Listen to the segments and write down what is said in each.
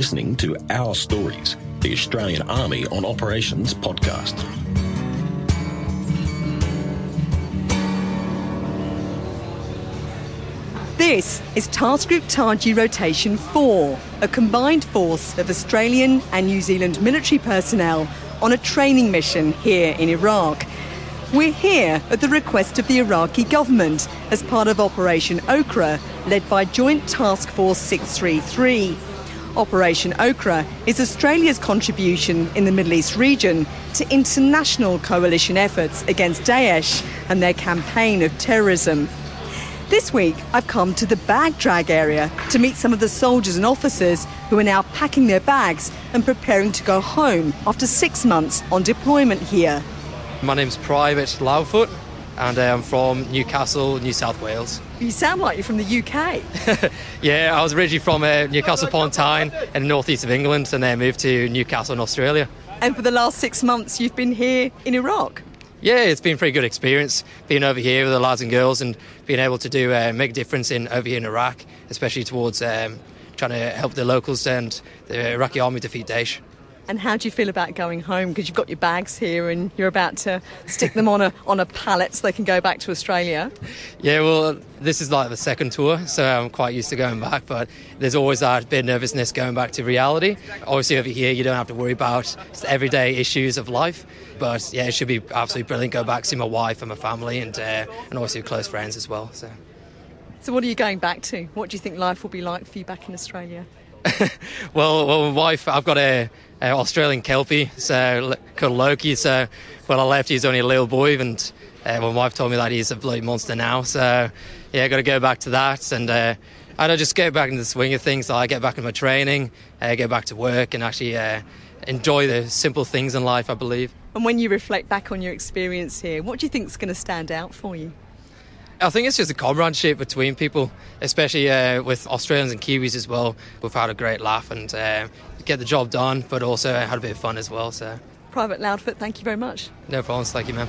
listening to Our Stories, the Australian Army on Operations podcast. This is Task Group Taji Rotation 4, a combined force of Australian and New Zealand military personnel on a training mission here in Iraq. We're here at the request of the Iraqi government as part of Operation Okra, led by Joint Task Force 633. Operation Okra is Australia's contribution in the Middle East region to international coalition efforts against Daesh and their campaign of terrorism. This week, I've come to the bag drag area to meet some of the soldiers and officers who are now packing their bags and preparing to go home after six months on deployment here. My name's Private Loudfoot and I'm from Newcastle, New South Wales. You sound like you're from the UK. yeah, I was originally from uh, Newcastle upon Tyne in the northeast of England and then moved to Newcastle in Australia. And for the last six months, you've been here in Iraq? Yeah, it's been a pretty good experience being over here with the lads and girls and being able to do uh, make a difference in over here in Iraq, especially towards um, trying to help the locals and the Iraqi army defeat Daesh. And how do you feel about going home? Because you've got your bags here and you're about to stick them on a on a pallet so they can go back to Australia. Yeah, well, this is like the second tour, so I'm quite used to going back. But there's always that bit of nervousness going back to reality. Obviously, over here, you don't have to worry about everyday issues of life. But yeah, it should be absolutely brilliant. Go back see my wife and my family, and uh, and obviously close friends as well. So. So, what are you going back to? What do you think life will be like for you back in Australia? well, well, my wife, I've got a, a Australian kelpie, so called Loki. So when I left, he was only a little boy, and uh, my wife told me that he's a bloody monster now. So yeah, I got to go back to that, and uh, and I just get back into the swing of things. So I get back into my training, uh, get back to work, and actually uh, enjoy the simple things in life. I believe. And when you reflect back on your experience here, what do you think is going to stand out for you? I think it's just a comradeship between people, especially uh, with Australians and Kiwis as well. We've had a great laugh and uh, get the job done, but also had a bit of fun as well. So, Private Loudfoot, thank you very much. No problems, thank you, ma'am.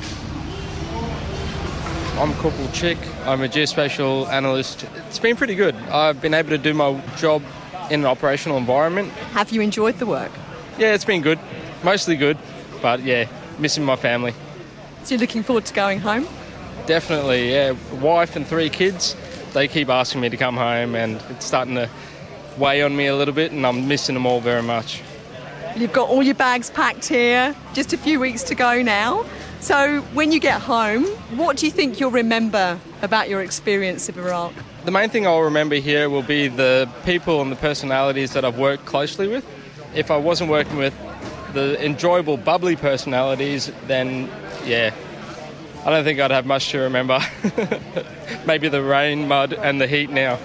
I'm Corporal Chick. I'm a geospatial analyst. It's been pretty good. I've been able to do my job in an operational environment. Have you enjoyed the work? Yeah, it's been good. Mostly good, but yeah, missing my family. So you're looking forward to going home? Definitely, yeah. Wife and three kids, they keep asking me to come home, and it's starting to weigh on me a little bit, and I'm missing them all very much. You've got all your bags packed here, just a few weeks to go now. So, when you get home, what do you think you'll remember about your experience of Iraq? The main thing I'll remember here will be the people and the personalities that I've worked closely with. If I wasn't working with the enjoyable, bubbly personalities, then yeah, I don't think I'd have much to remember. Maybe the rain, mud, and the heat now.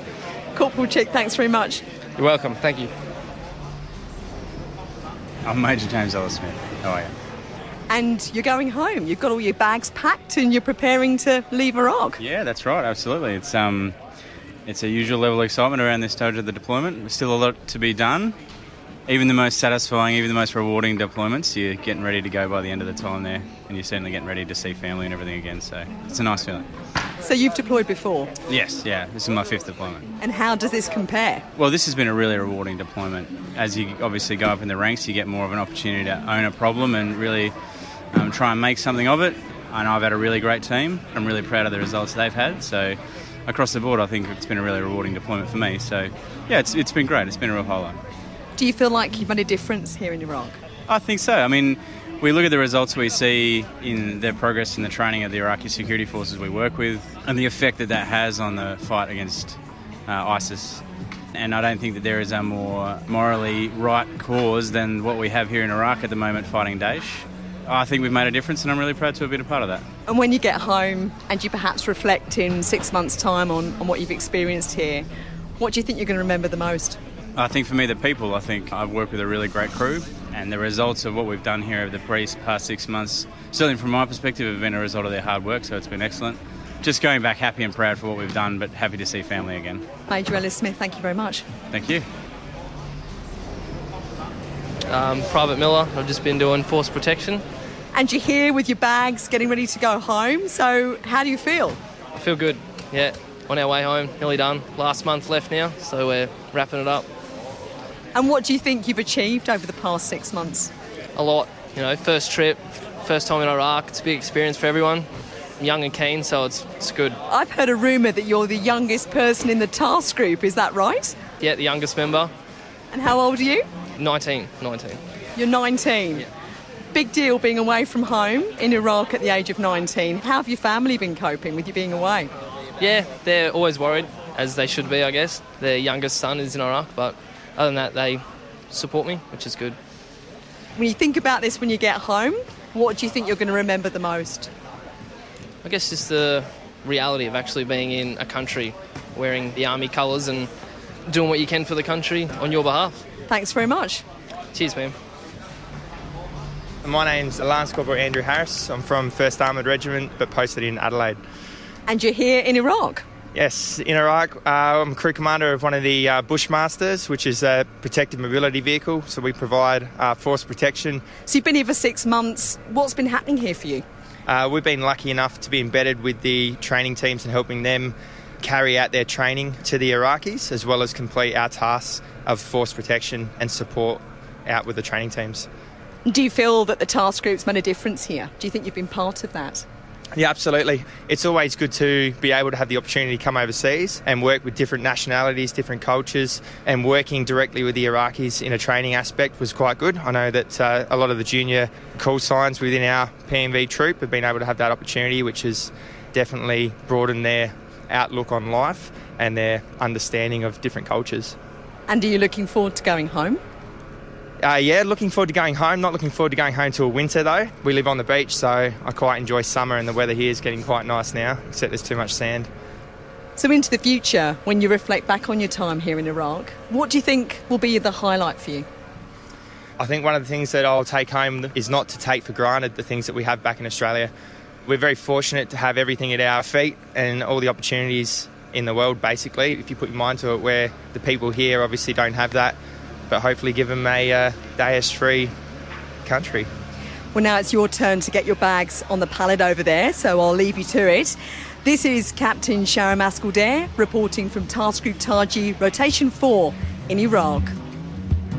Corporal Chick, thanks very much. You're welcome. Thank you. I'm Major James Ellis Smith. How are you? And you're going home. You've got all your bags packed and you're preparing to leave Iraq. Yeah, that's right. Absolutely. It's um, it's a usual level of excitement around this stage of the deployment. There's still a lot to be done. Even the most satisfying, even the most rewarding deployments, you're getting ready to go by the end of the time there, and you're certainly getting ready to see family and everything again. So it's a nice feeling. So you've deployed before? Yes, yeah. This is my fifth deployment. And how does this compare? Well, this has been a really rewarding deployment. As you obviously go up in the ranks, you get more of an opportunity to own a problem and really um, try and make something of it. I know I've had a really great team. I'm really proud of the results they've had. So across the board, I think it's been a really rewarding deployment for me. So yeah, it's, it's been great. It's been a real highlight. Do you feel like you've made a difference here in Iraq? I think so. I mean, we look at the results we see in the progress in the training of the Iraqi security forces we work with and the effect that that has on the fight against uh, ISIS. And I don't think that there is a more morally right cause than what we have here in Iraq at the moment fighting Daesh. I think we've made a difference and I'm really proud to have been a part of that. And when you get home and you perhaps reflect in six months' time on, on what you've experienced here, what do you think you're going to remember the most? I think for me, the people, I think I've worked with a really great crew, and the results of what we've done here over the past six months, certainly from my perspective, have been a result of their hard work, so it's been excellent. Just going back happy and proud for what we've done, but happy to see family again. Major Ellis Smith, thank you very much. Thank you. Um, Private Miller, I've just been doing force protection. And you're here with your bags, getting ready to go home, so how do you feel? I feel good, yeah. On our way home, nearly done. Last month left now, so we're wrapping it up. And what do you think you've achieved over the past six months? A lot. You know, first trip, first time in Iraq. It's a big experience for everyone. I'm young and keen, so it's, it's good. I've heard a rumour that you're the youngest person in the task group, is that right? Yeah, the youngest member. And how old are you? 19. 19. You're 19. Yeah. Big deal being away from home in Iraq at the age of 19. How have your family been coping with you being away? Yeah, they're always worried, as they should be, I guess. Their youngest son is in Iraq, but other than that, they support me, which is good. When you think about this when you get home, what do you think you're going to remember the most? I guess just the reality of actually being in a country wearing the army colours and doing what you can for the country on your behalf. Thanks very much. Cheers, man. My name's Lance Corporal Andrew Harris. I'm from 1st Armoured Regiment but posted in Adelaide. And you're here in Iraq. Yes, in Iraq, uh, I'm crew commander of one of the uh, Bushmasters, which is a protected mobility vehicle. So we provide uh, force protection. So you've been here for six months. What's been happening here for you? Uh, we've been lucky enough to be embedded with the training teams and helping them carry out their training to the Iraqis, as well as complete our tasks of force protection and support out with the training teams. Do you feel that the task group's made a difference here? Do you think you've been part of that? Yeah, absolutely. It's always good to be able to have the opportunity to come overseas and work with different nationalities, different cultures, and working directly with the Iraqis in a training aspect was quite good. I know that uh, a lot of the junior call signs within our PMV troop have been able to have that opportunity, which has definitely broadened their outlook on life and their understanding of different cultures. And are you looking forward to going home? Uh, yeah, looking forward to going home. Not looking forward to going home till winter though. We live on the beach, so I quite enjoy summer, and the weather here is getting quite nice now, except there's too much sand. So, into the future, when you reflect back on your time here in Iraq, what do you think will be the highlight for you? I think one of the things that I'll take home is not to take for granted the things that we have back in Australia. We're very fortunate to have everything at our feet and all the opportunities in the world, basically, if you put your mind to it, where the people here obviously don't have that but hopefully give them a uh, Daesh free country. Well, now it's your turn to get your bags on the pallet over there, so I'll leave you to it. This is Captain Sharon Mascall-Dare reporting from Task Group Taji, Rotation 4 in Iraq.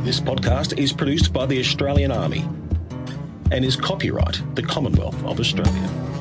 This podcast is produced by the Australian Army and is copyright the Commonwealth of Australia.